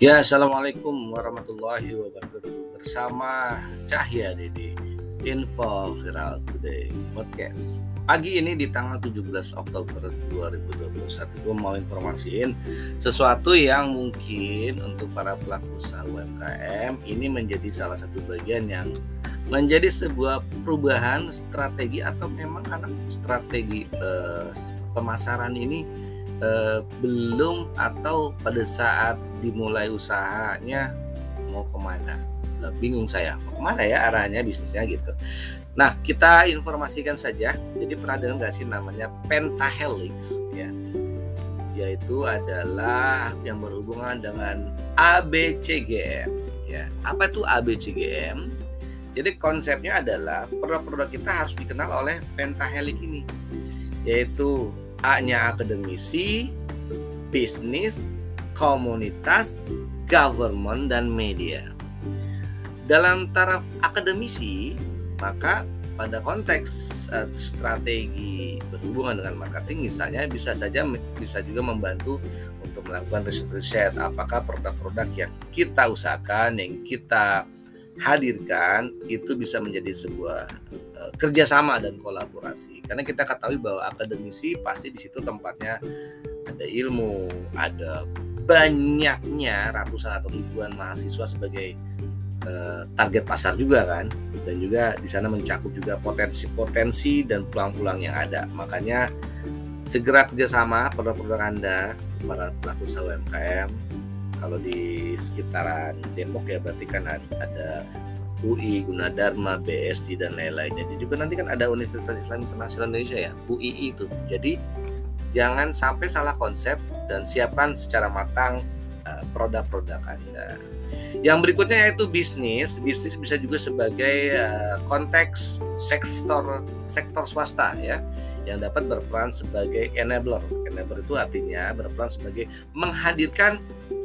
Ya, Assalamualaikum warahmatullahi wabarakatuh. Bersama Cahya Dede Info Viral Today Podcast. Pagi ini di tanggal 17 Oktober 2021 Gue mau informasiin sesuatu yang mungkin untuk para pelaku usaha UMKM Ini menjadi salah satu bagian yang menjadi sebuah perubahan strategi Atau memang karena strategi eh, pemasaran ini eh, belum atau pada saat dimulai usahanya mau ke mana? Lah bingung saya mau ke mana ya arahnya bisnisnya gitu. Nah kita informasikan saja jadi pernah dengar nggak sih namanya pentahelix ya? Yaitu adalah yang berhubungan dengan ABCGM ya. Apa itu ABCGM jadi konsepnya adalah produk-produk kita harus dikenal oleh pentahelix ini yaitu A-nya akademisi, bisnis, komunitas, government, dan media. Dalam taraf akademisi, maka pada konteks uh, strategi berhubungan dengan marketing misalnya bisa saja bisa juga membantu untuk melakukan riset-riset apakah produk-produk yang kita usahakan yang kita hadirkan itu bisa menjadi sebuah uh, kerjasama dan kolaborasi. Karena kita ketahui bahwa akademisi pasti di situ tempatnya ada ilmu ada banyaknya ratusan atau ribuan mahasiswa sebagai uh, target pasar juga kan. Dan juga di sana mencakup juga potensi-potensi dan pulang-pulang yang ada. Makanya segera kerjasama produk-produk anda para pelaku usaha UMKM kalau di sekitaran Depok ya berarti kan ada UI, Gunadarma, BSD dan lain-lainnya. Jadi juga nanti kan ada Universitas Islam Internasional Indonesia ya, UII itu. Jadi jangan sampai salah konsep dan siapkan secara matang uh, produk-produk Anda. Yang berikutnya yaitu bisnis. Bisnis bisa juga sebagai uh, konteks sektor sektor swasta ya yang dapat berperan sebagai enabler. Enabler itu artinya berperan sebagai menghadirkan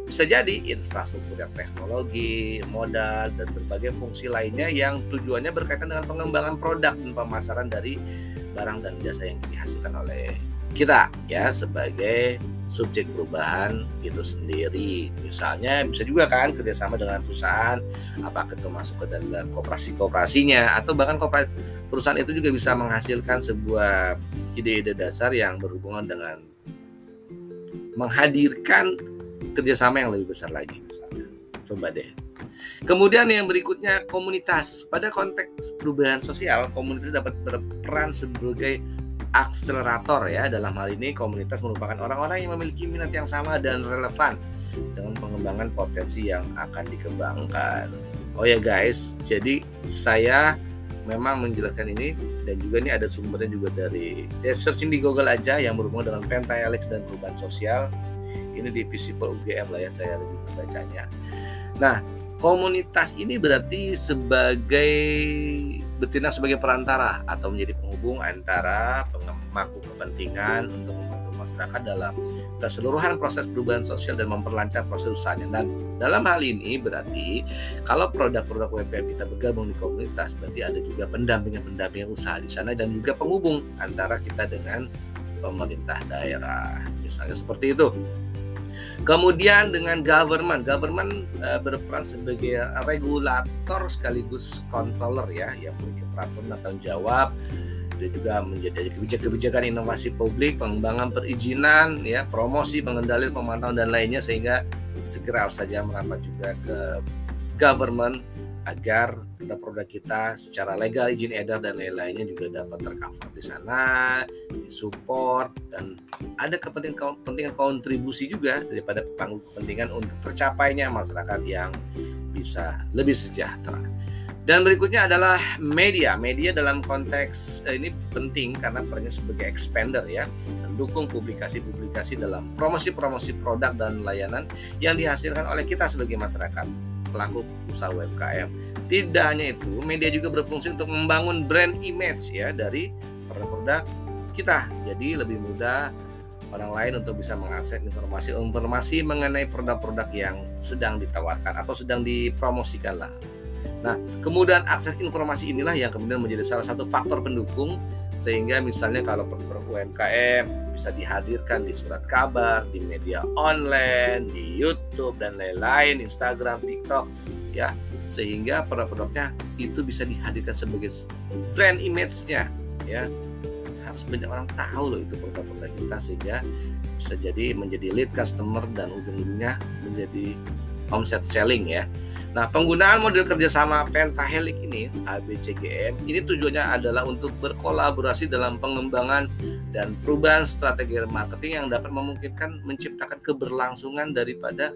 bisa jadi infrastruktur yang teknologi, modal, dan berbagai fungsi lainnya yang tujuannya berkaitan dengan pengembangan produk dan pemasaran dari barang dan jasa yang dihasilkan oleh kita ya sebagai subjek perubahan itu sendiri. Misalnya bisa juga kan kerjasama dengan perusahaan, apakah itu masuk ke dalam kooperasi-kooperasinya atau bahkan perusahaan itu juga bisa menghasilkan sebuah ide-ide dasar yang berhubungan dengan menghadirkan kerjasama yang lebih besar lagi misalnya. Coba deh. Kemudian yang berikutnya komunitas. Pada konteks perubahan sosial, komunitas dapat berperan sebagai akselerator ya. Dalam hal ini komunitas merupakan orang-orang yang memiliki minat yang sama dan relevan dengan pengembangan potensi yang akan dikembangkan. Oh ya guys, jadi saya memang menjelaskan ini dan juga ini ada sumbernya juga dari ya searching di Google aja yang berhubungan dengan pentahelix dan perubahan sosial ini di Visible UGM lah ya saya lebih membacanya. Nah, komunitas ini berarti sebagai betina sebagai perantara atau menjadi penghubung antara pemangku kepentingan untuk membantu masyarakat dalam keseluruhan proses perubahan sosial dan memperlancar proses usahanya. Dan dalam hal ini berarti kalau produk-produk UMKM kita bergabung di komunitas berarti ada juga pendampingan-pendampingan usaha di sana dan juga penghubung antara kita dengan pemerintah daerah. Misalnya seperti itu. Kemudian dengan government, government uh, berperan sebagai regulator sekaligus controller ya, yang memiliki peraturan dan tanggung jawab. Dia juga menjadi kebijakan-kebijakan inovasi publik, pengembangan perizinan, ya, promosi, pengendalian, pemantauan dan lainnya sehingga segera saja merapat juga ke government agar produk-produk kita secara legal izin edar dan lain-lainnya juga dapat tercover di sana, disupport dan ada kepentingan kepentingan kontribusi juga daripada kepentingan untuk tercapainya masyarakat yang bisa lebih sejahtera. Dan berikutnya adalah media. Media dalam konteks eh, ini penting karena perannya sebagai expander ya, mendukung publikasi-publikasi dalam promosi-promosi produk dan layanan yang dihasilkan oleh kita sebagai masyarakat pelaku usaha UMKM. Tidak hanya itu, media juga berfungsi untuk membangun brand image ya dari produk-produk kita. Jadi lebih mudah orang lain untuk bisa mengakses informasi-informasi mengenai produk-produk yang sedang ditawarkan atau sedang dipromosikan lah. Nah, kemudian akses informasi inilah yang kemudian menjadi salah satu faktor pendukung sehingga misalnya kalau produk UMKM bisa dihadirkan di surat kabar, di media online, di YouTube dan lain-lain, Instagram, TikTok, ya, sehingga produk-produknya itu bisa dihadirkan sebagai brand image-nya, ya. Harus banyak orang tahu loh itu produk-produk kita sehingga bisa jadi menjadi lead customer dan ujung-ujungnya menjadi omset selling ya. Nah, penggunaan model kerjasama Pentahelix ini, ABCGM, ini tujuannya adalah untuk berkolaborasi dalam pengembangan dan perubahan strategi marketing yang dapat memungkinkan menciptakan keberlangsungan daripada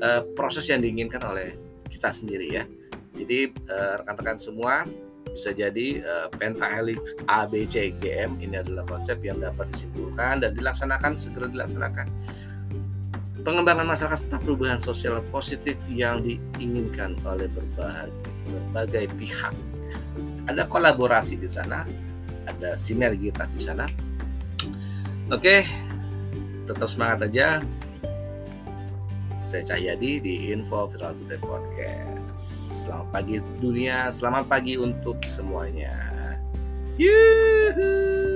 uh, proses yang diinginkan oleh kita sendiri ya. Jadi uh, rekan-rekan semua bisa jadi uh, Pentahelix ABCGM ini adalah konsep yang dapat disimpulkan dan dilaksanakan segera dilaksanakan pengembangan masyarakat serta perubahan sosial positif yang diinginkan oleh berbagai, berbagai pihak. Ada kolaborasi di sana, ada sinergitas di sana. Oke, tetap semangat aja. Saya Cahyadi di Info Viral Today Podcast. Selamat pagi dunia, selamat pagi untuk semuanya. Yuhuu.